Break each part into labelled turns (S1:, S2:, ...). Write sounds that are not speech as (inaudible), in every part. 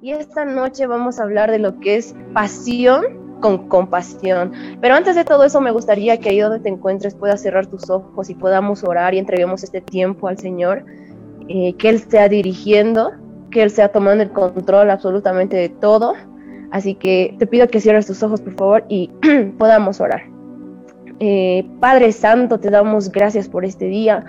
S1: y esta noche vamos a hablar de lo que es pasión con compasión. Pero antes de todo eso me gustaría que ahí donde te encuentres puedas cerrar tus ojos y podamos orar y entreguemos este tiempo al Señor, eh, que Él sea dirigiendo, que Él sea tomando el control absolutamente de todo. Así que te pido que cierres tus ojos por favor y (clears throat) podamos orar. Eh, Padre Santo, te damos gracias por este día.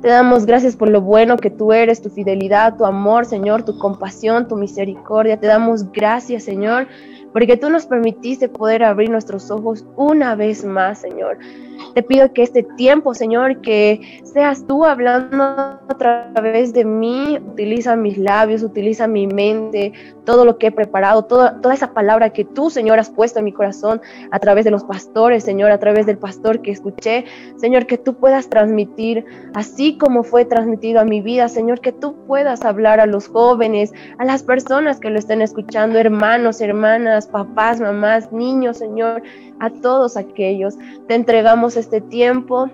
S1: Te damos gracias por lo bueno que tú eres, tu fidelidad, tu amor, Señor, tu compasión, tu misericordia. Te damos gracias, Señor, porque tú nos permitiste poder abrir nuestros ojos una vez más, Señor. Te pido que este tiempo, Señor, que seas tú hablando a través de mí, utiliza mis labios, utiliza mi mente, todo lo que he preparado, toda, toda esa palabra que tú, Señor, has puesto en mi corazón a través de los pastores, Señor, a través del pastor que escuché, Señor, que tú puedas transmitir así como fue transmitido a mi vida, Señor, que tú puedas hablar a los jóvenes, a las personas que lo estén escuchando, hermanos, hermanas, papás, mamás, niños, Señor, a todos aquellos. Te entregamos este tiempo,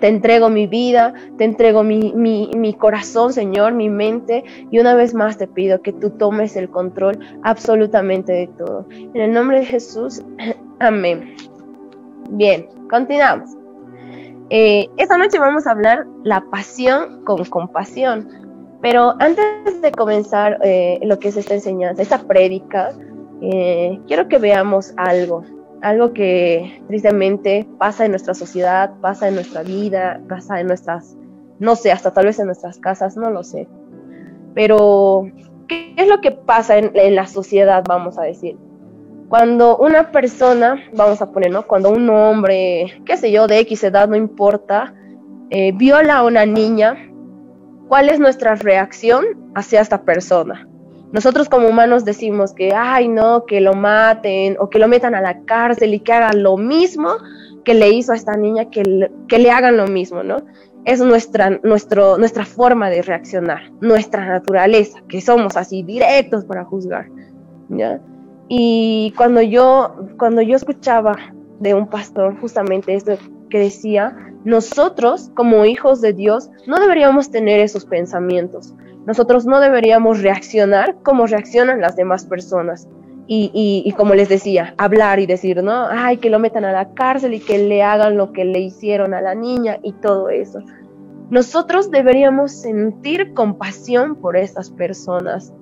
S1: te entrego mi vida, te entrego mi, mi, corazón, Señor, mi mente, y una vez más te pido que tú tomes el control absolutamente de todo. En el nombre de Jesús, (clears throat) amén. Bien, continuamos. Eh, esta noche vamos a hablar la pasión con compasión, pero antes de comenzar eh, lo que es esta enseñanza, esta prédica, eh, quiero que veamos algo algo que tristemente pasa en nuestra sociedad, pasa en nuestra vida, pasa en nuestras, no sé, hasta tal vez en nuestras casas, no lo sé. Pero, ¿qué es lo que pasa en, la sociedad, vamos a decir? Cuando una persona, vamos a poner, ¿no? Cuando un hombre, qué sé yo, de X edad, no importa, eh, viola a una niña, ¿cuál es nuestra reacción hacia esta persona? Nosotros como humanos decimos que, ay, no, que lo maten o que lo metan a la cárcel y que hagan lo mismo que le hizo a esta niña, que le, que le hagan lo mismo, ¿no? Es nuestra, nuestra forma de reaccionar, nuestra naturaleza, que somos así directos para juzgar, ¿ya? Y cuando yo, cuando yo escuchaba de un pastor justamente esto que decía, nosotros como hijos de Dios no deberíamos tener esos pensamientos, nosotros no deberíamos reaccionar como reaccionan las demás personas. Y, como les decía, hablar y decir, ¿no? Ay, que lo metan a la cárcel y que le hagan lo que le hicieron a la niña y todo eso. Nosotros deberíamos sentir compasión por estas personas.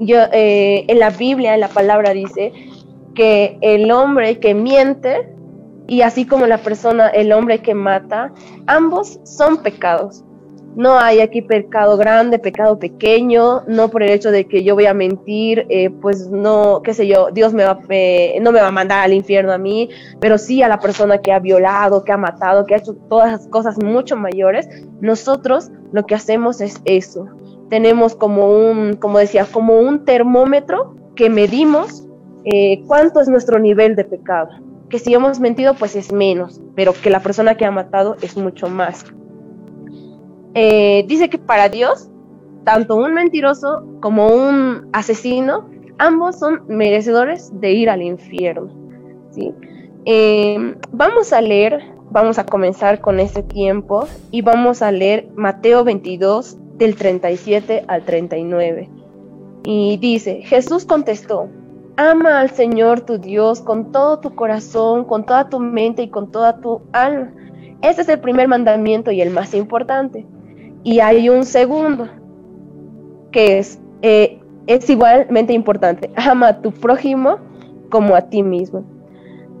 S1: Yo, eh, en la Biblia, en la palabra dice que el hombre que miente y así como la persona, el hombre que mata, ambos son pecados. No hay aquí pecado grande, pecado pequeño, no por el hecho de que yo voy a mentir, eh, pues no, qué sé yo, Dios me va, no me va a mandar al infierno a mí, pero sí a la persona que ha violado, que ha matado, que ha hecho todas las cosas mucho mayores. Nosotros lo que hacemos es eso. Tenemos como un, como decía, como un termómetro que medimos eh, cuánto es nuestro nivel de pecado. Que si hemos mentido, pues es menos, pero que la persona que ha matado es mucho más. Eh, dice que para Dios, tanto un mentiroso como un asesino, ambos son merecedores de ir al infierno. ¿sí? Eh, vamos a leer, vamos a comenzar con este tiempo y vamos a leer Mateo 22 del 37 al 39. Y dice, Jesús contestó, ama al Señor tu Dios con todo tu corazón, con toda tu mente y con toda tu alma. Este es el primer mandamiento y el más importante. Y hay un segundo, que es, eh, es igualmente importante. (laughs) Ama a tu prójimo como a ti mismo.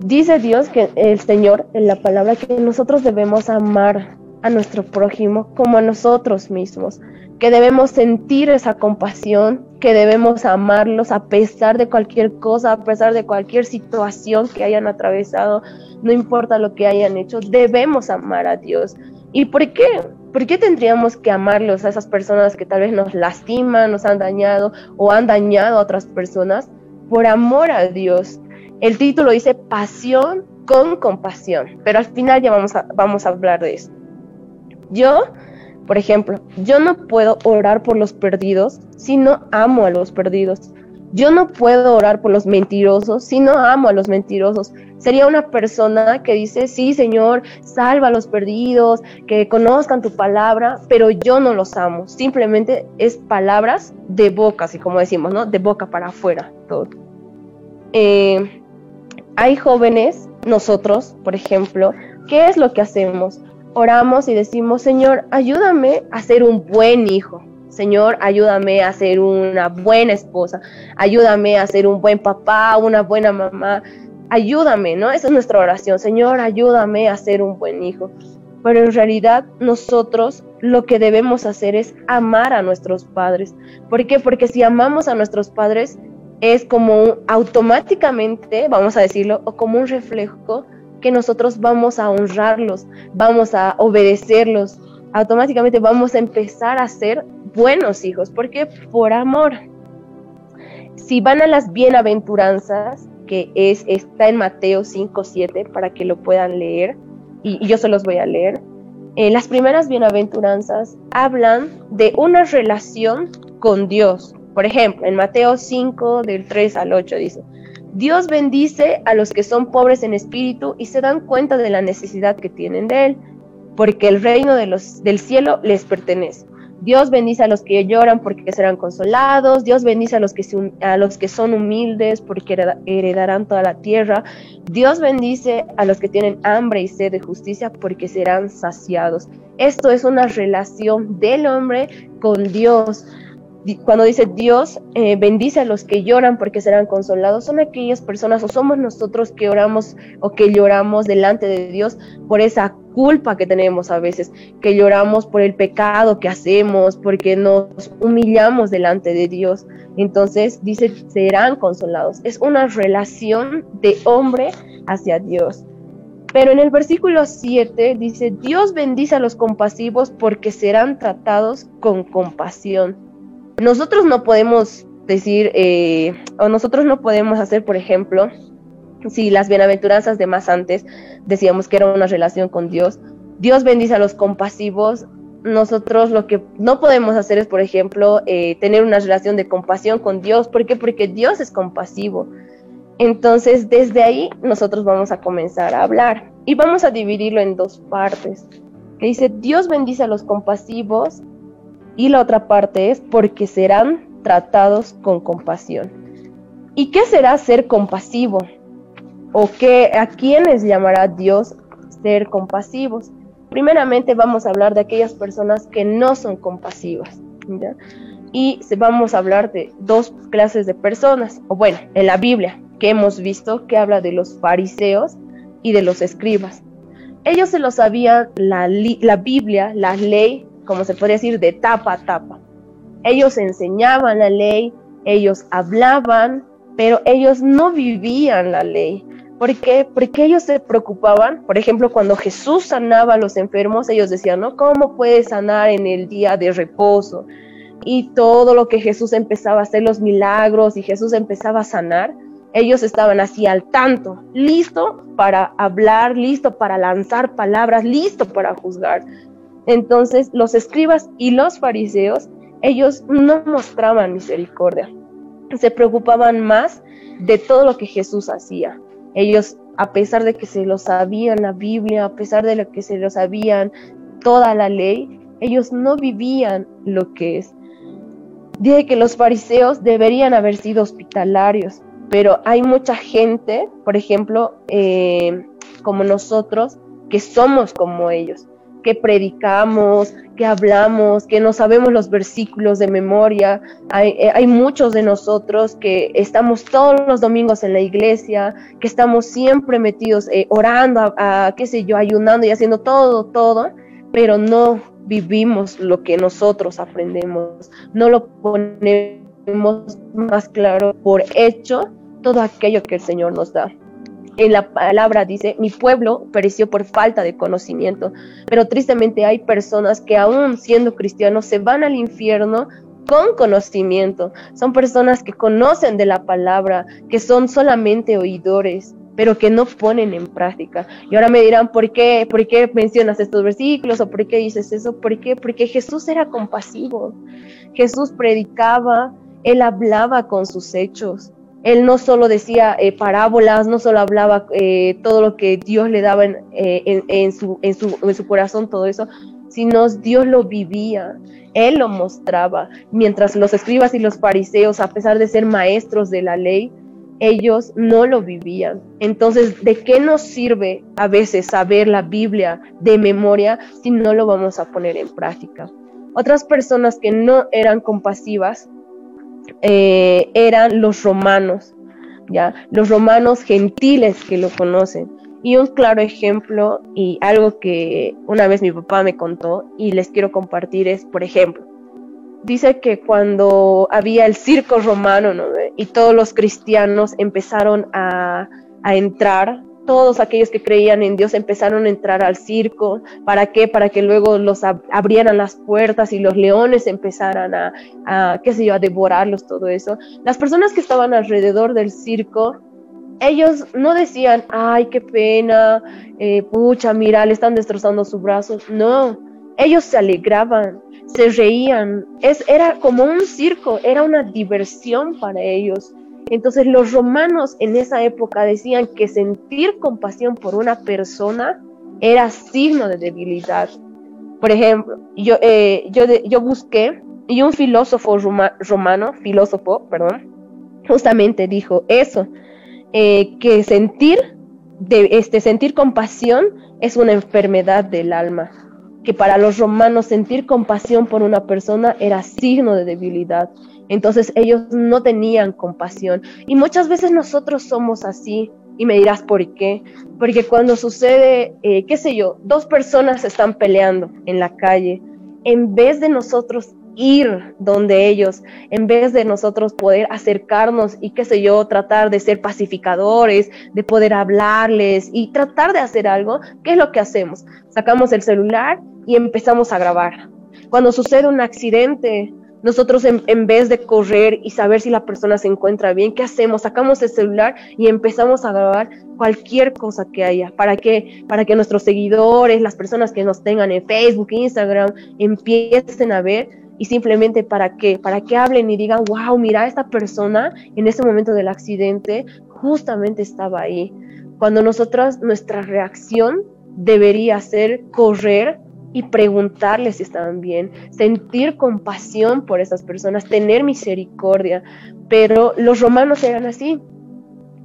S1: Dice Dios que el Señor en la palabra que nosotros debemos amar a nuestro prójimo como a nosotros mismos, que debemos sentir esa compasión, que debemos amarlos a pesar de cualquier cosa, a pesar de cualquier situación que hayan atravesado, no importa lo que hayan hecho, debemos amar a Dios. ¿Y por qué? ¿Por qué tendríamos que amarlos a esas personas que tal vez nos lastiman, nos han dañado o han dañado a otras personas? Por amor a Dios. El título dice pasión con compasión, pero al final ya vamos a, vamos a hablar de eso. Yo, por ejemplo, yo no puedo orar por los perdidos si no amo a los perdidos. Yo no puedo orar por los mentirosos si no amo a los mentirosos. Sería una persona que dice, sí, Señor, salva a los perdidos, que conozcan tu palabra, pero yo no los amo. Simplemente es palabras de boca, así como decimos, ¿no? De boca para afuera, todo. Eh, hay jóvenes, nosotros, por ejemplo, ¿qué es lo que hacemos? Oramos y decimos, Señor, ayúdame a ser un buen hijo Señor, ayúdame a ser una buena esposa, ayúdame a ser un buen papá, una buena mamá, ayúdame, ¿no? Esa es nuestra oración, Señor, ayúdame a ser un buen hijo. Pero en realidad nosotros lo que debemos hacer es amar a nuestros padres. ¿Por qué? Porque si amamos a nuestros padres es como automáticamente, vamos a decirlo, o como un reflejo que nosotros vamos a honrarlos, vamos a obedecerlos, automáticamente vamos a empezar a ser buenos hijos, porque por amor. Si van a las bienaventuranzas, que es, está en Mateo 5, 7, para que lo puedan leer, y, yo se los voy a leer. Eh, las primeras bienaventuranzas hablan de una relación con Dios. Por ejemplo, en Mateo 5, del 3 al 8 dice, Dios bendice a los que son pobres en espíritu y se dan cuenta de la necesidad que tienen de Él, porque el reino de los, del cielo les pertenece. Dios bendice a los que lloran porque serán consolados. Dios bendice a los que, a los que son humildes porque heredarán toda la tierra. Dios bendice a los que tienen hambre y sed de justicia porque serán saciados. Esto es una relación del hombre con Dios cuando dice Dios eh, bendice a los que lloran porque serán consolados, son aquellas personas o somos nosotros que oramos o que lloramos delante de Dios por esa culpa que tenemos a veces, que lloramos por el pecado que hacemos, porque nos humillamos delante de Dios. Entonces dice, serán consolados. Es una relación de hombre hacia Dios. Pero en el versículo 7 dice, Dios bendice a los compasivos porque serán tratados con compasión. Nosotros no podemos decir, eh, o nosotros no podemos hacer, por ejemplo, si las bienaventuranzas de más antes decíamos que era una relación con Dios, Dios bendice a los compasivos, nosotros lo que no podemos hacer es, por ejemplo, eh, tener una relación de compasión con Dios. ¿Por qué? Porque Dios es compasivo. Entonces, desde ahí nosotros vamos a comenzar a hablar y vamos a dividirlo en dos partes. Que dice, Dios bendice a los compasivos y la otra parte es porque serán tratados con compasión. ¿Y qué será ser compasivo? ¿O qué, a quiénes llamará Dios ser compasivos? Primeramente vamos a hablar de aquellas personas que no son compasivas. Y vamos a hablar de dos clases de personas, o bueno, en la Biblia, que hemos visto que habla de los fariseos y de los escribas. Ellos se lo sabían la, la Biblia, la ley como se puede decir, de tapa a tapa. Ellos enseñaban la ley, ellos hablaban, pero ellos no vivían la ley. ¿Por qué? Porque ellos se preocupaban, por ejemplo, cuando Jesús sanaba a los enfermos, ellos decían, ¿no? ¿Cómo puede sanar en el día de reposo? Y todo lo que Jesús empezaba a hacer, los milagros, y Jesús empezaba a sanar, ellos estaban así al tanto, listo para hablar, listo para lanzar palabras, listo para juzgar. Entonces los escribas y los fariseos, ellos no mostraban misericordia, se preocupaban más de todo lo que Jesús hacía. Ellos, a pesar de que se lo sabían la Biblia, a pesar de lo que se lo sabían toda la ley, ellos no vivían lo que es. Dije que los fariseos deberían haber sido hospitalarios, pero hay mucha gente, por ejemplo, eh, como nosotros, que somos como ellos que predicamos, que hablamos, que no sabemos los versículos de memoria. Eh, hay, muchos de nosotros que estamos todos los domingos en la iglesia, que estamos siempre metidos eh, orando, a, qué sé yo, ayunando y haciendo todo, todo, pero no vivimos lo que nosotros aprendemos, no lo ponemos más claro por hecho todo aquello que el Señor nos da en la palabra dice, mi pueblo pereció por falta de conocimiento, pero tristemente hay personas que aún siendo cristianos se van al infierno con conocimiento. Son personas que conocen de la palabra, que son solamente oidores, pero que no ponen en práctica. Y ahora me dirán, ¿por qué, ¿por qué mencionas estos versículos o por qué dices eso? ¿Por qué? Porque Jesús era compasivo. Jesús predicaba Él hablaba con sus hechos. Él no solo decía eh, parábolas, no solo hablaba eh, todo lo que Dios le daba eh, en, su, en, su, corazón, todo eso, sino Dios lo vivía. Él lo mostraba, mientras los escribas y los fariseos, a pesar de ser maestros de la ley, ellos no lo vivían. Entonces, ¿de qué nos sirve a veces saber la Biblia de memoria si no lo vamos a poner en práctica? Otras personas que no eran compasivas eh, eran los romanos, ¿ya? Los romanos gentiles que lo conocen. Y un claro ejemplo y algo que una vez mi papá me contó y les quiero compartir es, por ejemplo, dice que cuando había el circo romano y todos los cristianos empezaron a, a entrar todos aquellos que creían en Dios empezaron a entrar al circo. ¿Para qué? Para que luego los abrieran las puertas y los leones empezaran a, qué sé yo, a devorarlos, todo eso. Las personas que estaban alrededor del circo, ellos no decían, ay, qué pena, eh, pucha, mira, le están destrozando sus brazos. No, ellos se alegraban, se reían. Es, era como un circo, era una diversión para ellos. Entonces los romanos en esa época decían que sentir compasión por una persona era signo de debilidad. Por ejemplo, yo, eh, yo, yo busqué y un filósofo romano, filósofo, perdón, justamente dijo eso, eh, que sentir, de, este, sentir compasión es una enfermedad del alma, que para los romanos sentir compasión por una persona era signo de debilidad. Entonces ellos no tenían compasión. Y muchas veces nosotros somos así. Y me dirás por qué. Porque cuando sucede, eh, qué sé yo, dos personas están peleando en la calle, en vez de nosotros ir donde ellos, en vez de nosotros poder acercarnos y qué sé yo, tratar de ser pacificadores, de poder hablarles y tratar de hacer algo, ¿qué es lo que hacemos? Sacamos el celular y empezamos a grabar. Cuando sucede un accidente, nosotros en, vez de correr y saber si la persona se encuentra bien, ¿qué hacemos? Sacamos el celular y empezamos a grabar cualquier cosa que haya. ¿Para que Para que nuestros seguidores, las personas que nos tengan en Facebook, Instagram, empiecen a ver y simplemente para qué? Para que hablen y digan, wow, mira, esta persona en ese momento del accidente justamente estaba ahí. Cuando nosotras, nuestra reacción debería ser correr y preguntarles si estaban bien, sentir compasión por esas personas, tener misericordia. Pero los romanos eran así.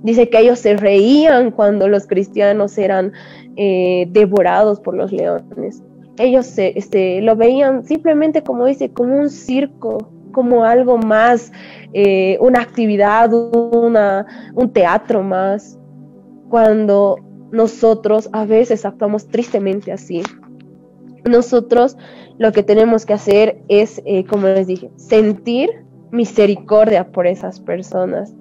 S1: Dice que ellos se reían cuando los cristianos eran eh, devorados por los leones. Ellos se, este, lo veían simplemente como dice, como un circo, como algo más, eh, una actividad, una, un teatro más. Cuando nosotros a veces actuamos tristemente así nosotros lo que tenemos que hacer es, eh, como les dije, sentir misericordia por esas personas.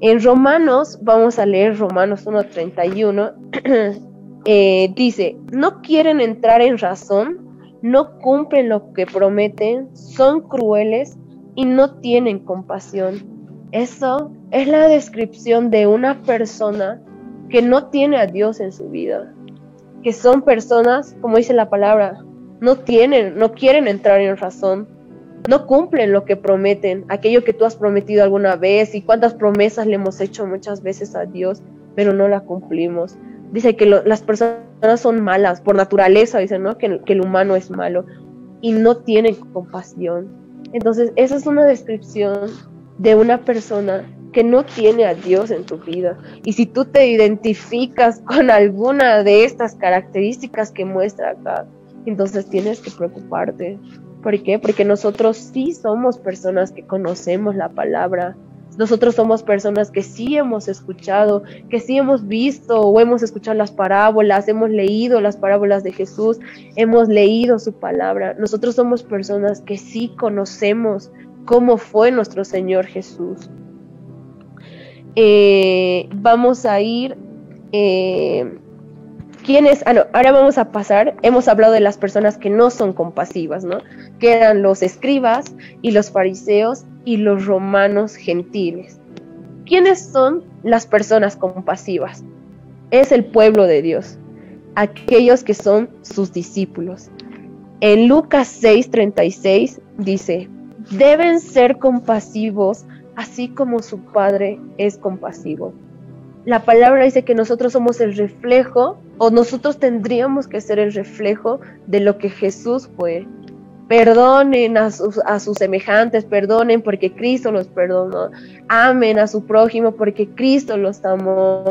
S1: En Romanos, vamos a leer Romanos 1.31, (clears throat) eh, dice, no quieren entrar en razón, no cumplen lo que prometen, son crueles y no tienen compasión. Eso es la descripción de una persona que no tiene a Dios en su vida que son personas, como dice la palabra, no tienen, no quieren entrar en razón, no cumplen lo que prometen, aquello que tú has prometido alguna vez y cuántas promesas le hemos hecho muchas veces a Dios, pero no la cumplimos. Dice que las personas son malas por naturaleza, dice, ¿no? Que, que el humano es malo y no tienen compasión. Entonces, esa es una descripción de una persona que no tiene a Dios en tu vida. Y si tú te identificas (laughs) con alguna de estas características que muestra acá, entonces tienes que preocuparte. ¿Por qué? Porque nosotros sí somos personas que conocemos la palabra. Nosotros somos personas que sí hemos escuchado, que sí hemos visto o hemos escuchado las parábolas, hemos leído las parábolas de Jesús, hemos leído su palabra. Nosotros somos personas que sí conocemos cómo fue nuestro Señor Jesús. Eh, vamos a ir... Eh, ¿Quiénes? Ah, no, ahora vamos a pasar, hemos hablado de las personas que no son compasivas, ¿no? Que eran los escribas y los fariseos y los romanos gentiles. ¿Quiénes son las personas compasivas? Es el pueblo de Dios, aquellos que son sus discípulos. En Lucas 6:36 dice, deben ser compasivos, así como su Padre es compasivo. La palabra dice que nosotros somos el reflejo, o nosotros tendríamos que ser el reflejo de lo que Jesús fue. Perdonen a sus, a sus semejantes, perdonen porque Cristo los perdonó. Amen a su prójimo porque Cristo los amó.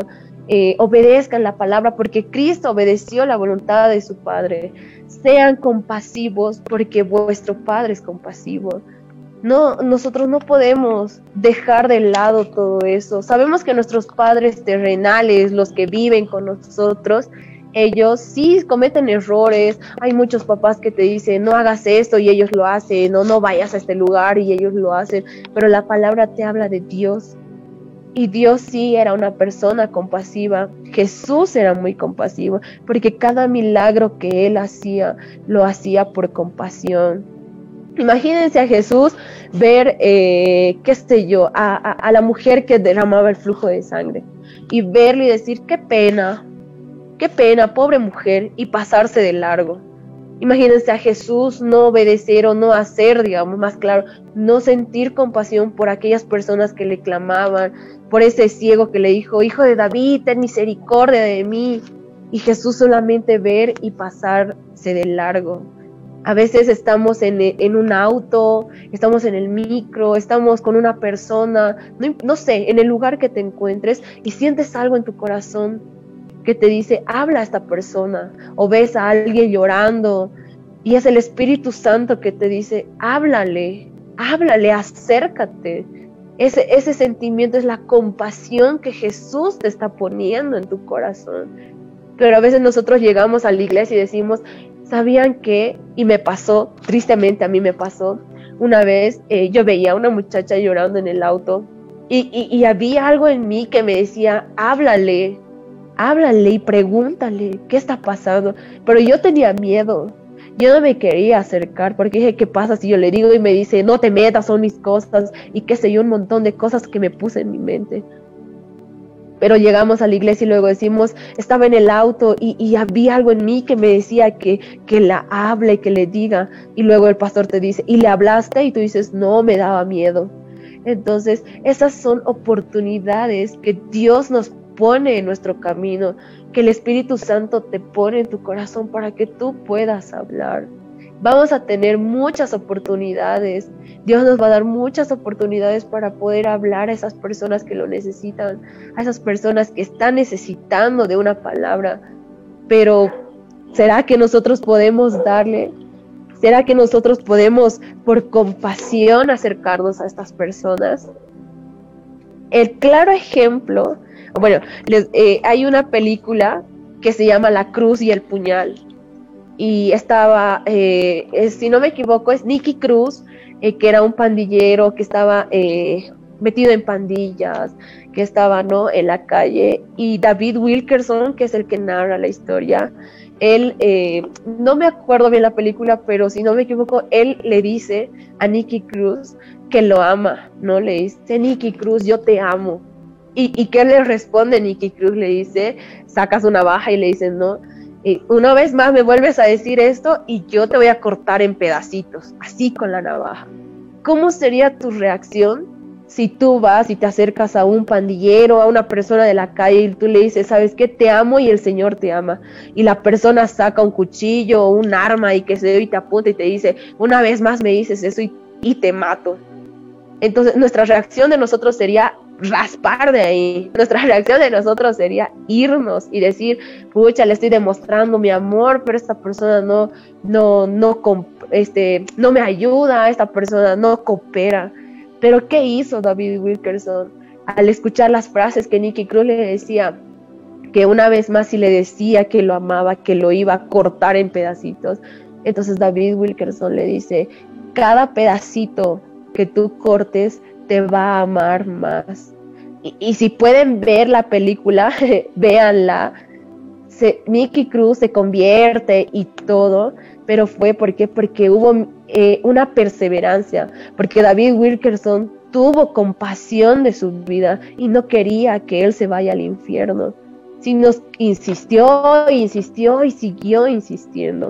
S1: Eh, obedezcan la palabra porque Cristo obedeció la voluntad de su Padre. Sean compasivos porque vuestro Padre es compasivo. No, nosotros no podemos dejar de lado todo eso. Sabemos que nuestros padres terrenales, los que viven con nosotros, ellos sí cometen errores. Hay muchos papás que te dicen, no hagas esto y ellos lo hacen, no, no vayas a este lugar y ellos lo hacen. Pero la palabra te habla de Dios. Y Dios sí era una persona compasiva. Jesús era muy compasivo, porque cada milagro que él hacía, lo hacía por compasión. Imagínense a Jesús ver, eh, qué sé yo, a, a, la mujer que derramaba el flujo de sangre y verlo y decir, qué pena, qué pena, pobre mujer, y pasarse de largo. Imagínense a Jesús no obedecer o no hacer, digamos, más claro, no sentir compasión por aquellas personas que le clamaban, por ese ciego que le dijo, Hijo de David, ten misericordia de mí. Y Jesús solamente ver y pasarse de largo. A veces estamos en, en, un auto, estamos en el micro, estamos con una persona, no, no, sé, en el lugar que te encuentres y sientes algo en tu corazón que te dice, habla a esta persona, o ves a alguien llorando y es el Espíritu Santo que te dice, háblale, háblale, acércate. Ese, ese sentimiento es la compasión que Jesús te está poniendo en tu corazón. Pero a veces nosotros llegamos a la iglesia y decimos, ¿Sabían que? Y me pasó, tristemente a mí me pasó, una vez eh, yo veía a una muchacha llorando en el auto y, y, había algo en mí que me decía, háblale, háblale y pregúntale qué está pasando. Pero yo tenía miedo, yo no me quería acercar porque dije, ¿qué pasa si yo le digo y me dice, no te metas, son mis cosas y qué sé yo, un montón de cosas que me puse en mi mente? Pero llegamos a la iglesia y luego decimos, estaba en el auto y, había algo en mí que me decía que, que la hable, que le diga. Y luego el pastor te dice, ¿y le hablaste? Y tú dices, no, me daba miedo. Entonces, esas son oportunidades que Dios nos pone en nuestro camino, que el Espíritu Santo te pone en tu corazón para que tú puedas hablar. Vamos a tener muchas oportunidades. Dios nos va a dar muchas oportunidades para poder hablar a esas personas que lo necesitan, a esas personas que están necesitando de una palabra. Pero ¿será que nosotros podemos darle? ¿Será que nosotros podemos por compasión acercarnos a estas personas? El claro ejemplo, bueno, eh, hay una película que se llama La Cruz y el Puñal y estaba, eh, si no me equivoco, es Nicky Cruz, eh, que era un pandillero que estaba eh, metido en pandillas, que estaba ¿no? en la calle, y David Wilkerson, que es el que narra la historia, él, no me acuerdo bien la película, pero si no me equivoco, él le dice a Nicky Cruz que lo ama, ¿no? Le dice, Nicky Cruz, yo te amo. ¿Y, y qué le responde Nicky Cruz? Le dice, sacas una baja y le dice, no, y una vez más me vuelves a decir esto y yo te voy a cortar en pedacitos, así con la navaja. ¿Cómo sería tu reacción si tú vas y te acercas a un pandillero, a una persona de la calle y tú le dices, sabes qué, te amo y el Señor te ama? Y la persona saca un cuchillo o un arma y que se y te apunta y te dice, una vez más me dices eso y, y te mato. Entonces nuestra reacción de nosotros sería raspar de ahí. Nuestra (laughs) reacción de nosotros sería irnos y decir, pucha, le estoy demostrando mi amor, pero esta persona no, no, no, este, no me ayuda, esta persona no coopera. Pero ¿qué hizo David Wilkerson al escuchar las frases que Nicky Cruz le decía? Que una vez más si le decía que lo amaba, que lo iba a cortar en pedacitos. Entonces David Wilkerson le dice, cada pedacito que tú cortes te va a amar más. Y, si pueden ver la película, (laughs) véanla. Mickey Cruz se convierte y todo, pero fue porque, porque hubo eh, una perseverancia, porque David Wilkerson tuvo compasión de su vida y no quería que él se vaya al infierno, sino insistió, insistió y siguió insistiendo.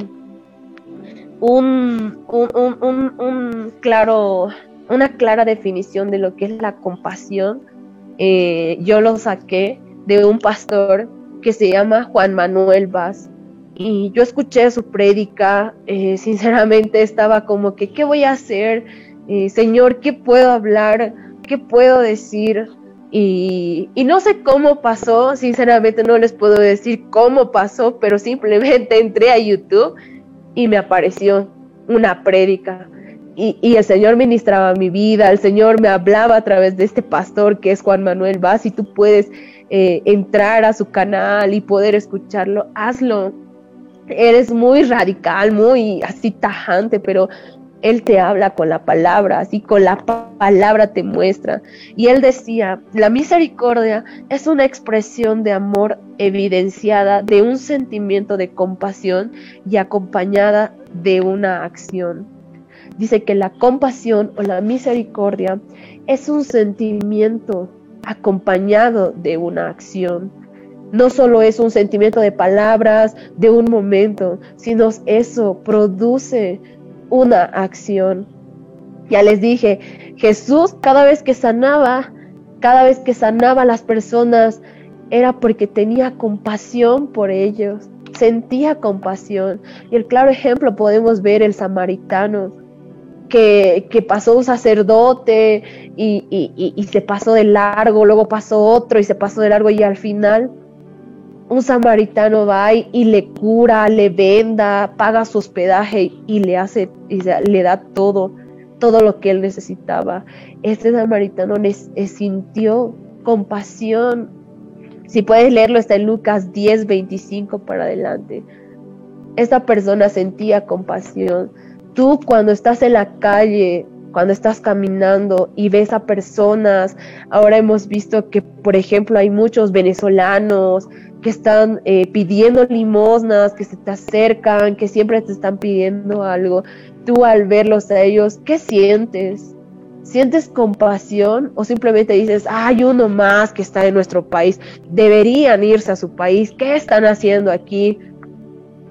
S1: un, un, claro, una clara definición de lo que es la compasión. Eh, yo lo saqué de un pastor que se llama Juan Manuel Vaz. Y yo escuché su prédica, eh, sinceramente estaba como que, ¿qué voy a hacer? Eh, Señor, ¿qué puedo hablar? ¿Qué puedo decir? Y, y, no sé cómo pasó, sinceramente no les puedo decir cómo pasó, pero simplemente entré a YouTube y me apareció una prédica. Y, y, el Señor ministraba mi vida, el Señor me hablaba a través de este pastor que es Juan Manuel Vaz y tú puedes eh, entrar a su canal y poder escucharlo, hazlo. Eres muy radical, muy así tajante, pero él te habla con la palabra, así con la palabra te muestra. Y él decía, la misericordia es una expresión de amor evidenciada de un sentimiento de compasión y acompañada de una acción. Dice que la compasión o la misericordia es un sentimiento acompañado de una acción. No solo es un sentimiento de palabras, de un momento, sino eso produce una acción. Ya les dije, Jesús cada vez que sanaba, cada vez que sanaba a las personas, era porque tenía compasión por ellos, sentía compasión. Y el claro ejemplo podemos ver el samaritano, que, pasó un sacerdote y, y, y se pasó de largo, luego pasó otro y se pasó de largo y al final un samaritano va y le cura, le venda, paga su hospedaje y le hace, y le da todo, todo lo que él necesitaba. Este samaritano sintió compasión. Si puedes leerlo, está en Lucas 10, 25 para adelante. Esta persona sentía compasión. Tú cuando estás en la calle, cuando estás caminando y ves a personas, ahora hemos visto que, por ejemplo, hay muchos venezolanos, que están eh, pidiendo limosnas, que se te acercan, que siempre te están pidiendo algo. Tú al verlos a ellos, ¿qué sientes? ¿Sientes compasión o simplemente dices, hay uno más que está en nuestro país, deberían irse a su país, ¿qué están haciendo aquí?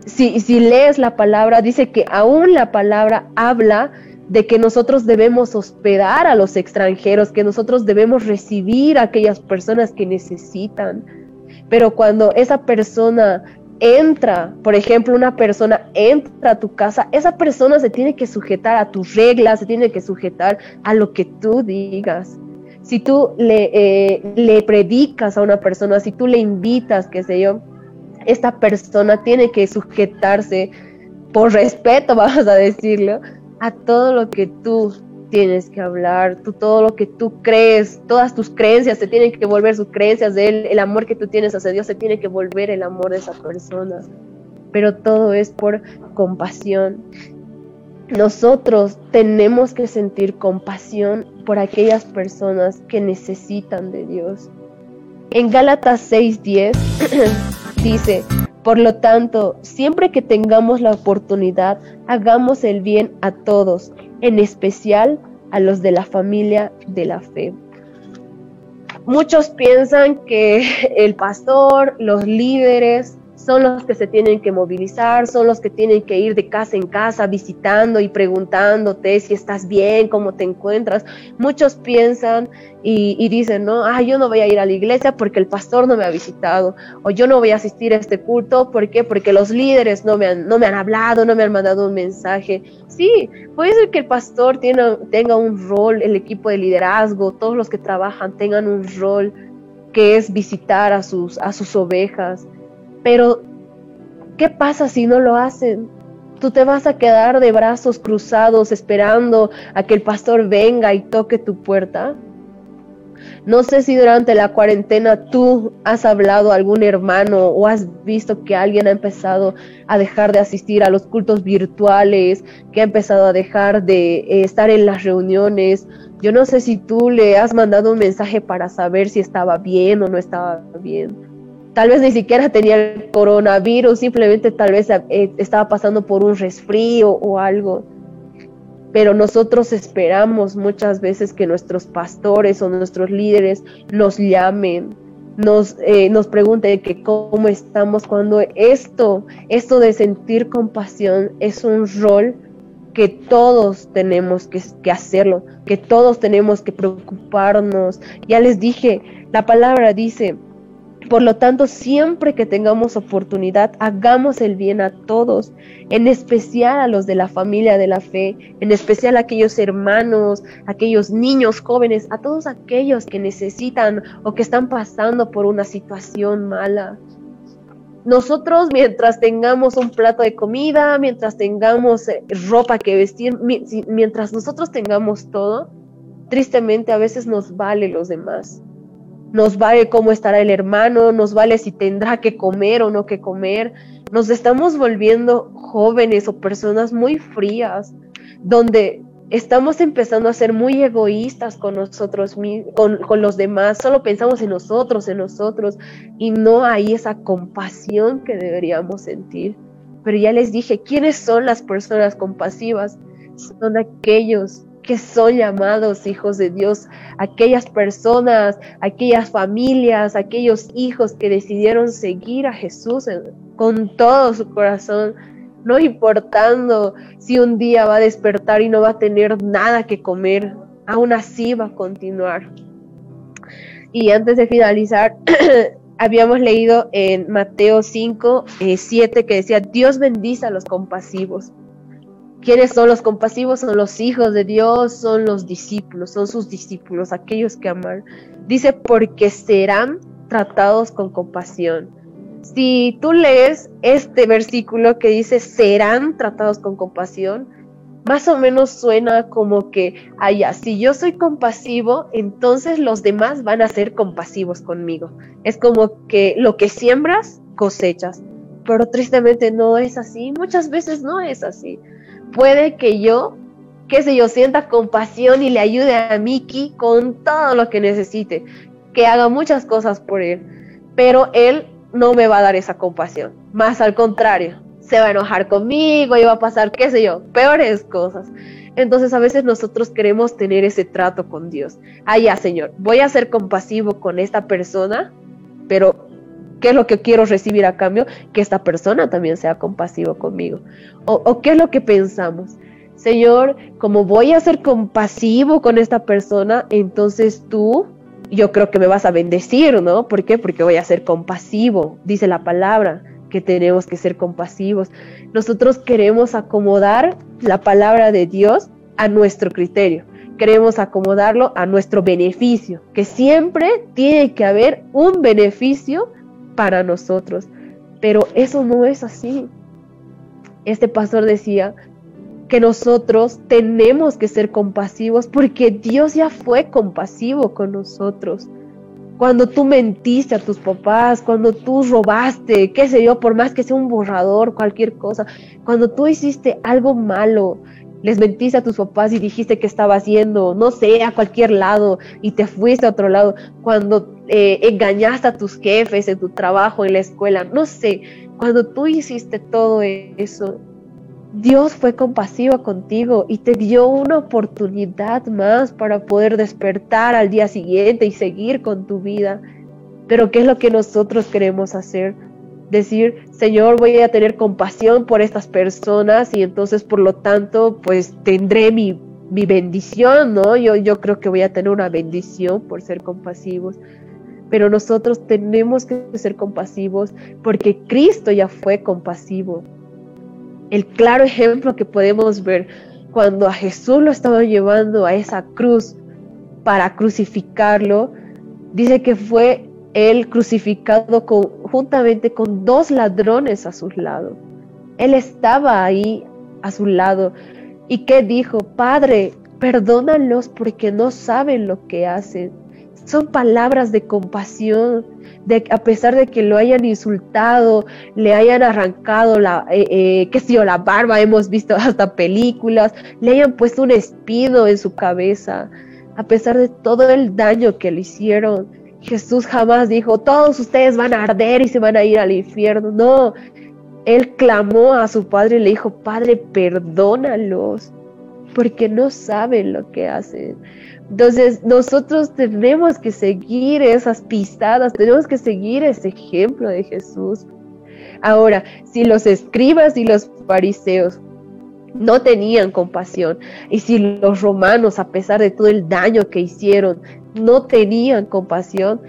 S1: Si, lees la palabra, dice que aún la palabra habla de que nosotros debemos hospedar a los extranjeros, que nosotros debemos recibir a aquellas personas que necesitan. Pero cuando esa persona entra, por ejemplo, una persona entra a tu casa, esa persona se tiene que sujetar a tus reglas, se tiene que sujetar a lo que tú digas. Si tú le, eh, le predicas a una persona, si tú le invitas, qué sé yo, esta persona tiene que sujetarse por respeto, (laughs) vamos a decirlo, a todo lo que tú tienes que hablar, tú todo lo que tú crees, todas tus creencias se tienen que volver sus creencias de él, el amor que tú tienes hacia Dios se tiene que volver el amor de esa persona. Pero todo es por compasión. Nosotros tenemos que sentir compasión por aquellas personas que necesitan de Dios. En Gálatas 6:10 (clears throat) dice, por lo tanto, siempre que tengamos la oportunidad, hagamos el bien a todos, en especial a los de la familia de la fe. Muchos piensan que (laughs) el pastor, los líderes, son los que se tienen que movilizar, son los que tienen que ir de casa en casa visitando y preguntándote si estás bien, cómo te encuentras. Muchos piensan y, dicen, no, ah, yo no voy a ir a la iglesia porque el pastor no me ha visitado, o yo no voy a asistir a este culto. Porque los líderes no me han, no me han hablado, no me han mandado un mensaje. Sí, puede ser que el pastor tenga un rol, el equipo de liderazgo, todos los que trabajan tengan un rol que es visitar a sus, a sus ovejas pero, ¿qué pasa si no lo hacen? Tú te vas a quedar de brazos cruzados esperando a que el pastor venga y toque tu puerta. No sé si durante la cuarentena tú has hablado a algún hermano o has visto que alguien ha empezado a dejar de asistir a los cultos virtuales, que ha empezado a dejar de eh, estar en las reuniones. Yo no sé si tú le has mandado un mensaje para saber si estaba bien o no estaba bien tal vez ni siquiera tenía el coronavirus, simplemente tal vez eh, estaba pasando por un resfrío o algo. Pero nosotros esperamos muchas veces que nuestros pastores o nuestros líderes nos llamen, nos, eh, nos pregunte que cómo estamos cuando esto, esto de sentir compasión es un rol que todos tenemos que, hacerlo, que todos tenemos que preocuparnos. Ya les dije, la palabra dice, por lo tanto, siempre que tengamos oportunidad, hagamos el bien a todos, en especial a los de la familia de la fe, en especial a aquellos hermanos, aquellos niños jóvenes, a todos aquellos que necesitan o que están pasando por una situación mala. Nosotros, mientras tengamos un plato de comida, mientras tengamos eh, ropa que vestir, mientras nosotros tengamos todo, tristemente a veces nos vale los demás nos vale cómo estará el hermano, nos vale si tendrá que comer o no que comer. Nos estamos volviendo jóvenes o personas muy frías, donde estamos empezando a ser muy egoístas con nosotros, con, con los demás, solo pensamos en nosotros, en nosotros, y no hay esa compasión que deberíamos sentir. Pero ya les dije, ¿quiénes son las personas compasivas? Son aquellos que son llamados hijos de Dios, aquellas personas, aquellas familias, aquellos hijos que decidieron seguir a Jesús con todo su corazón, no importando si un día va a despertar y no va a tener nada que comer, aún así va a continuar. Y antes de finalizar, (clears throat) habíamos leído en Mateo 5, 7 eh, que decía, Dios bendice a los compasivos ¿Quiénes son los compasivos? Son los hijos de Dios, son los discípulos, son sus discípulos, aquellos que aman. Dice, porque serán tratados con compasión. Si tú lees este versículo que dice, serán tratados con compasión, más o menos suena como que, allá, si yo soy compasivo, entonces los demás van a ser compasivos conmigo. Es como que lo que siembras, cosechas. Pero tristemente no es así, muchas veces no es así puede que yo, qué sé yo, sienta compasión y le ayude a Mickey con todo lo que necesite, que haga muchas cosas por él, pero él no me va a dar esa compasión, más al contrario, se va a enojar conmigo y va a pasar, qué sé yo, peores cosas. Entonces a veces nosotros queremos tener ese trato con Dios. Ah, ya, Señor, voy a ser compasivo con esta persona, pero ¿Qué es lo que quiero recibir a cambio? Que esta persona también sea compasivo conmigo. O, qué es lo que pensamos? Señor, como voy a ser compasivo con esta persona, entonces tú, yo creo que me vas a bendecir, ¿no? ¿Por qué? Porque voy a ser compasivo, dice la palabra, que tenemos que ser compasivos. Nosotros queremos acomodar la palabra de Dios a nuestro criterio. Queremos acomodarlo a nuestro beneficio, que siempre tiene que haber un beneficio para nosotros. Pero eso no es así. Este pastor decía que nosotros tenemos que ser compasivos porque Dios ya fue compasivo con nosotros. Cuando tú mentiste a tus papás, cuando tú robaste, qué sé yo, por más que sea un borrador, cualquier cosa, cuando tú hiciste algo malo, les mentiste a tus papás y dijiste que estaba haciendo, no sé, a cualquier lado y te fuiste a otro lado, cuando eh, engañaste a tus jefes en tu trabajo, en la escuela, no sé, cuando tú hiciste todo eso, Dios fue compasivo contigo y te dio una oportunidad más para poder despertar al día siguiente y seguir con tu vida. Pero ¿qué es lo que nosotros queremos hacer? decir, Señor, voy a tener compasión por estas personas y entonces por lo tanto, pues tendré mi, mi bendición, ¿no? Yo, yo creo que voy a tener una bendición por ser compasivos. Pero nosotros tenemos que ser compasivos porque Cristo ya fue compasivo. El claro ejemplo que podemos ver cuando a Jesús lo estaban llevando a esa cruz para crucificarlo, dice que fue él crucificado juntamente con dos ladrones a su lado. Él estaba ahí a su lado. ¿Y qué dijo? Padre, perdónalos porque no saben lo que hacen. Son palabras de compasión, a pesar de que lo hayan insultado, le hayan arrancado la, eh, eh, qué yo, la barba, hemos visto (laughs) hasta películas, le hayan puesto un espido en su cabeza, a pesar de todo el daño que le hicieron, Jesús jamás dijo, todos ustedes van a arder y se van a ir al infierno. No, Él clamó a su Padre y le dijo, Padre, perdónalos, porque no saben lo que hacen. Entonces nosotros tenemos que seguir esas pisadas, tenemos que seguir ese ejemplo de Jesús. Ahora, si los escribas y los fariseos no tenían compasión. Y si los romanos, a pesar de todo el daño que hicieron, no tenían compasión,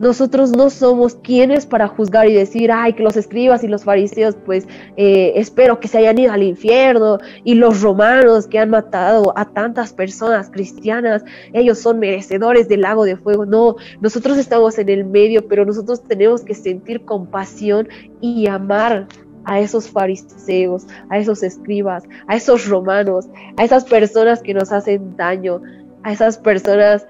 S1: nosotros no somos quienes para juzgar y decir, ay, que los escribas y los fariseos, pues eh, espero que se hayan ido al infierno, y los romanos que han matado a tantas personas cristianas, ellos son merecedores del lago de fuego. No, nosotros estamos en el medio, pero nosotros tenemos que sentir compasión y amar a esos fariseos, a esos escribas, a esos romanos, a esas personas que nos hacen daño, a esas personas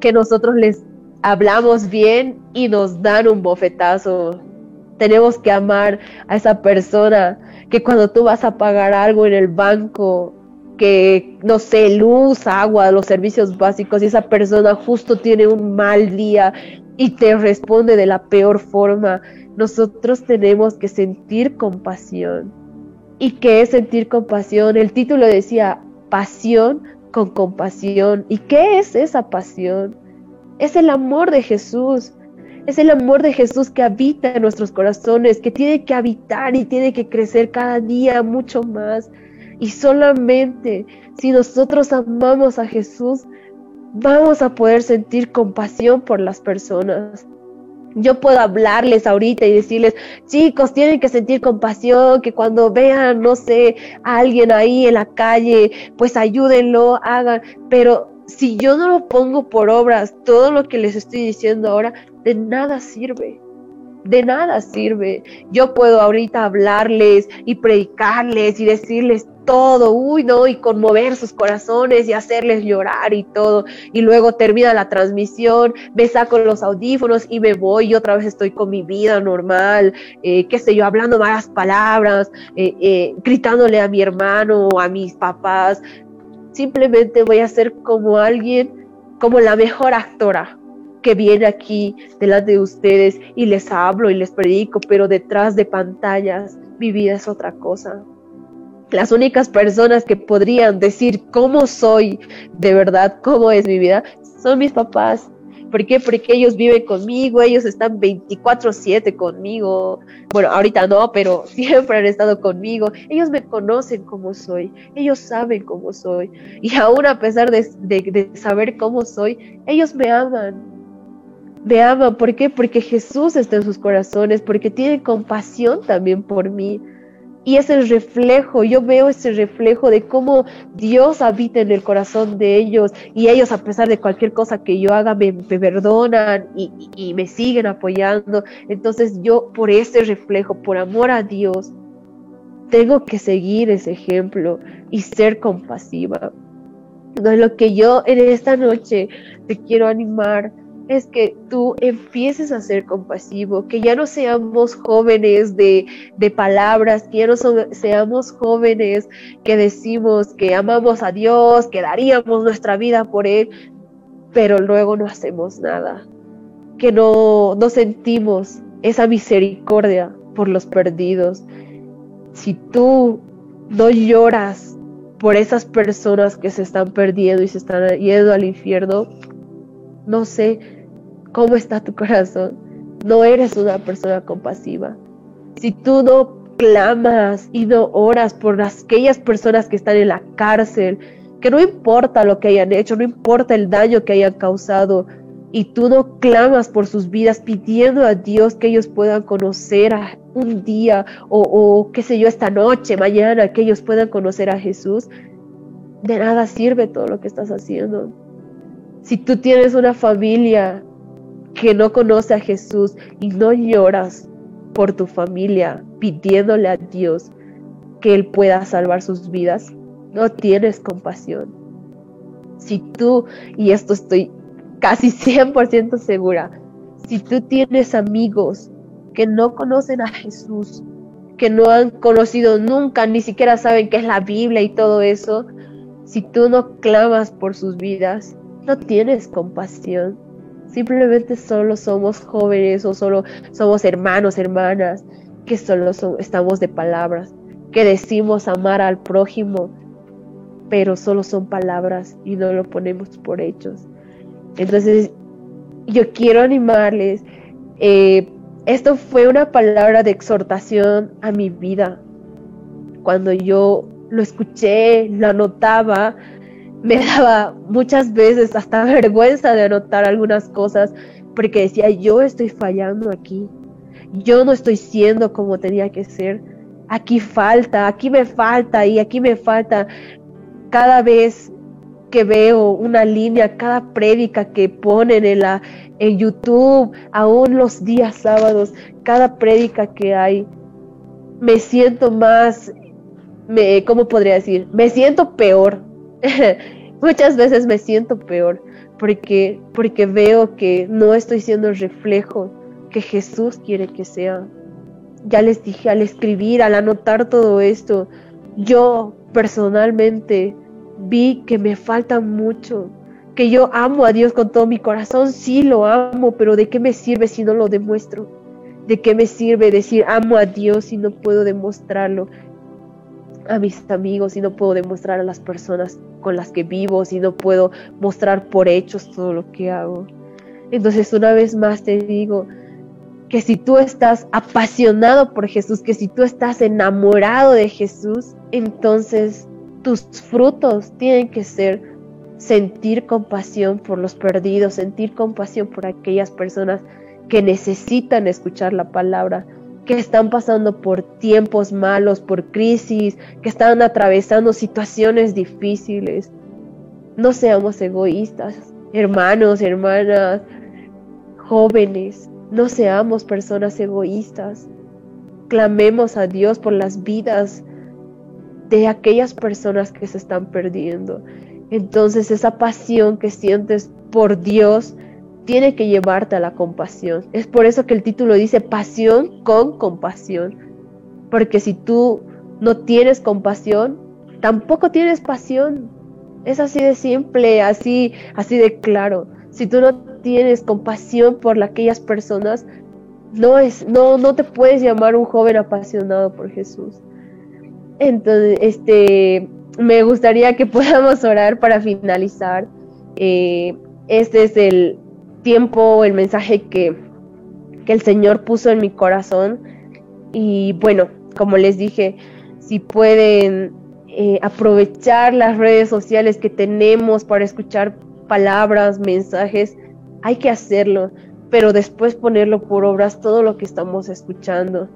S1: que nosotros les hablamos bien y nos dan un bofetazo. Tenemos que amar a esa persona que cuando tú vas a pagar algo en el banco, que no sé, luz, agua, los servicios básicos, y esa persona justo tiene un mal día y te responde de la peor forma, nosotros tenemos que sentir compasión. ¿Y qué es sentir compasión? El título decía pasión con compasión. ¿Y qué es esa pasión? Es el amor de Jesús. Es el amor de Jesús que habita en nuestros corazones, que tiene que habitar y tiene que crecer cada día mucho más. Y solamente si nosotros amamos a Jesús, vamos a poder sentir compasión por las personas. Yo puedo hablarles ahorita y decirles, chicos, tienen que sentir compasión, que cuando vean, no sé, a alguien ahí en la calle, pues ayúdenlo, hagan, pero si yo no lo pongo por obras, todo lo que les estoy diciendo ahora, de nada sirve. De nada sirve. Yo puedo ahorita hablarles y predicarles y decirles todo, uy, no, y conmover sus corazones y hacerles llorar y todo. Y luego termina la transmisión, me saco los audífonos y me voy y otra vez estoy con mi vida normal, eh, qué sé yo, hablando malas palabras, eh, eh, gritándole a mi hermano o a mis papás, Simplemente voy a ser como alguien, como la mejor actora que viene aquí delante de ustedes y les hablo y les predico, pero detrás de pantallas mi vida es otra cosa. Las únicas personas que podrían decir cómo soy de verdad, cómo es mi vida, son mis papás ¿Por qué? Porque ellos viven conmigo, ellos están 24/7 conmigo. Bueno, ahorita no, pero (laughs) siempre han estado conmigo. Ellos me conocen como soy, ellos saben cómo soy. Y aún a pesar de, de saber cómo soy, ellos me aman. Me aman, ¿por qué? Porque Jesús está en sus corazones, porque tienen compasión también por mí. Y es el reflejo, yo veo ese reflejo de cómo Dios habita en el corazón de ellos y ellos a pesar de cualquier cosa que yo haga me, perdonan y, y me siguen apoyando. Entonces yo por ese reflejo, por amor a Dios, tengo que seguir ese ejemplo y ser compasiva. Entonces lo que yo en esta noche te quiero animar es que tú empieces a ser compasivo, que ya no seamos jóvenes de, palabras, que ya no seamos jóvenes que decimos que amamos a Dios, que daríamos nuestra vida por Él, pero luego no hacemos nada, que no, no sentimos esa misericordia por los perdidos. Si tú no lloras por esas personas que se están perdiendo y se están yendo al infierno, no sé cómo está tu corazón. No eres una persona compasiva. Si tú no clamas y no oras por aquellas personas que están en la cárcel, que no importa lo que hayan hecho, no importa el daño que hayan causado, y tú no clamas por sus vidas pidiendo a Dios que ellos puedan conocer a un día o, o qué sé yo, esta noche, mañana, que ellos puedan conocer a Jesús, de nada sirve todo lo que estás haciendo. Si tú tienes una familia que no conoce a Jesús y no lloras por tu familia pidiéndole a Dios que Él pueda salvar sus vidas, no tienes compasión. Si tú, y esto estoy casi (laughs) 100% segura, si tú tienes amigos que no conocen a Jesús, que no han conocido nunca, ni siquiera saben qué es la Biblia y todo eso, si tú no clamas por sus vidas, no tienes compasión. Simplemente solo somos jóvenes o solo somos hermanos, hermanas, que solo estamos de palabras, que decimos amar al prójimo, pero solo son palabras y no lo ponemos por hechos. Entonces, yo quiero animarles. Eh, esto fue una palabra de exhortación a mi vida. Cuando yo lo escuché, lo anotaba, me daba muchas veces hasta (laughs) vergüenza de anotar algunas cosas porque decía, yo estoy fallando aquí, yo no estoy siendo como tenía que ser, aquí falta, aquí me falta y aquí me falta. Cada vez que veo una línea, cada prédica que ponen en, la, en YouTube, aún los días sábados, cada prédica que hay, me siento más, me, ¿cómo podría decir? Me siento peor. (laughs) Muchas veces me siento peor porque, porque veo que no estoy siendo el reflejo que Jesús quiere que sea. Ya les dije, al escribir, al anotar todo esto, yo personalmente vi que me falta mucho, que yo amo a Dios con todo mi corazón, sí lo amo, pero ¿de qué me sirve si no lo demuestro? ¿De qué me sirve decir amo a Dios si no puedo demostrarlo a mis amigos, si no puedo demostrar a las personas con las que vivo, si no puedo mostrar por hechos todo lo que hago. Entonces una vez más te digo que si tú estás apasionado por Jesús, que si tú estás enamorado de Jesús, entonces tus frutos tienen que ser sentir compasión por los perdidos, sentir compasión por aquellas personas que necesitan escuchar la palabra, que están pasando por tiempos malos, por crisis, que están atravesando situaciones difíciles. No seamos egoístas, hermanos, hermanas, jóvenes, no seamos personas egoístas. Clamemos a Dios por las vidas de aquellas personas que se están perdiendo. Entonces esa pasión que sientes por Dios tiene que llevarte a la compasión. Es por eso que el título dice pasión con compasión. Porque si tú no tienes compasión, tampoco tienes pasión. Es así de simple, así, así de claro. Si tú no tienes compasión por aquellas personas, no es, no, no te puedes llamar un joven apasionado por Jesús. Entonces, este, me gustaría que (laughs) podamos orar para finalizar. Eh, este es el, tiempo, el mensaje que, el Señor puso en mi corazón. Y bueno, como les dije, si pueden eh, aprovechar las redes sociales que tenemos para escuchar palabras, mensajes, hay que hacerlo, pero después ponerlo por obras todo lo que estamos escuchando.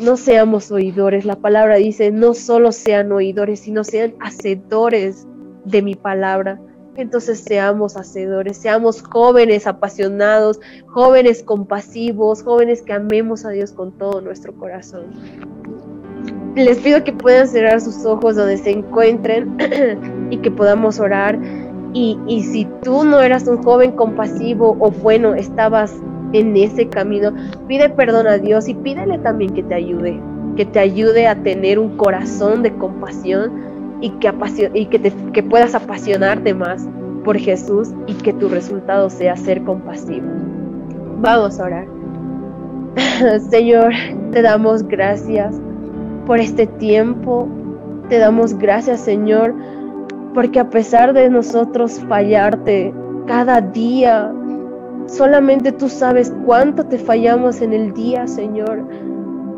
S1: No seamos oidores, la palabra dice, no solo sean oidores, sino sean hacedores de mi palabra. Entonces seamos hacedores, seamos jóvenes apasionados, jóvenes compasivos, jóvenes que amemos a Dios con todo nuestro corazón. Les pido que puedan cerrar sus ojos donde se encuentren (clears throat) y que podamos orar. Y, y si tú no eras un joven compasivo o bueno, estabas en ese camino, pide perdón a Dios y pídele también que te ayude, que te ayude a tener un corazón de compasión y que, y que, que puedas apasionarte más por Jesús y que tu resultado sea ser compasivo. Vamos a orar. (laughs) Señor, te damos gracias por este tiempo. Te damos gracias, Señor, porque a pesar de nosotros fallarte cada día, solamente tú sabes cuánto te fallamos en el día, Señor.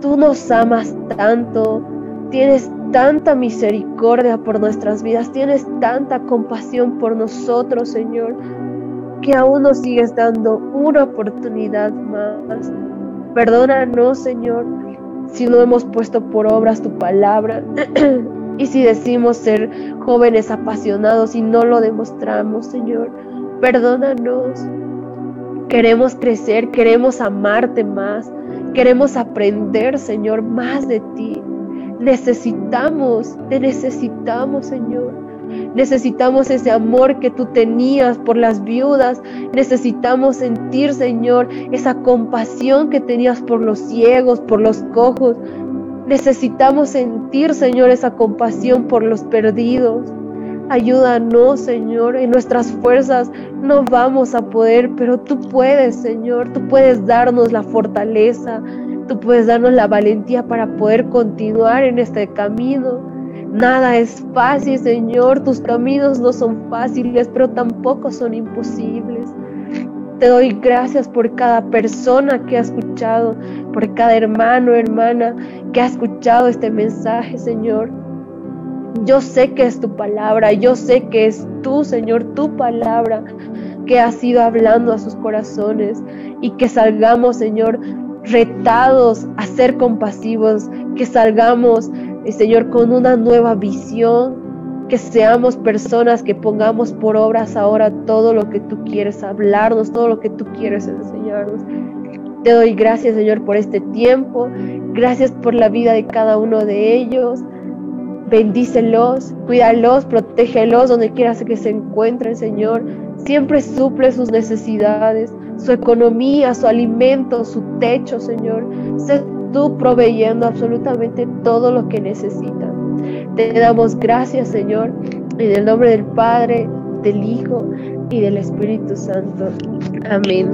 S1: Tú nos amas tanto, tienes tanta misericordia por nuestras vidas, tienes tanta compasión por nosotros, Señor, que aún nos sigues dando una oportunidad más. Perdónanos, Señor, si no hemos puesto por obras tu palabra (clears throat) y si decimos ser jóvenes apasionados y no lo demostramos, Señor. Perdónanos. Queremos crecer, queremos amarte más, queremos aprender, Señor, más de ti. Necesitamos, te necesitamos, Señor. Necesitamos ese amor que tú tenías por las viudas. Necesitamos sentir, Señor, esa compasión que tenías por los ciegos, por los cojos. Necesitamos sentir, Señor, esa compasión por los perdidos. Ayúdanos, Señor, en nuestras fuerzas no vamos a poder, pero tú puedes, Señor, tú puedes darnos la fortaleza, Tú puedes darnos la valentía para poder continuar en este camino. Nada es fácil, Señor. Tus caminos no son fáciles, pero tampoco son imposibles. Te doy gracias por cada persona que ha escuchado, por cada hermano, hermana que ha escuchado este mensaje, Señor. Yo sé que es tu palabra, yo sé que es tú, Señor, tu palabra que has ido hablando a sus corazones y que salgamos, Señor, retados a ser compasivos, que salgamos, eh, Señor, con una nueva visión, que seamos personas que pongamos por obras ahora todo lo que tú quieres hablarnos, todo lo que tú quieres enseñarnos. Te doy gracias, Señor, por este tiempo. Gracias por la vida de cada uno de ellos. Bendícelos, cuídalos, protégelos donde quieras que se encuentren, Señor. Siempre suple sus necesidades, su economía, su alimento, su techo, Señor. Sé tú proveyendo absolutamente todo lo que necesitan. Te damos gracias, Señor, en el nombre del Padre, del Hijo y del Espíritu Santo. Amén.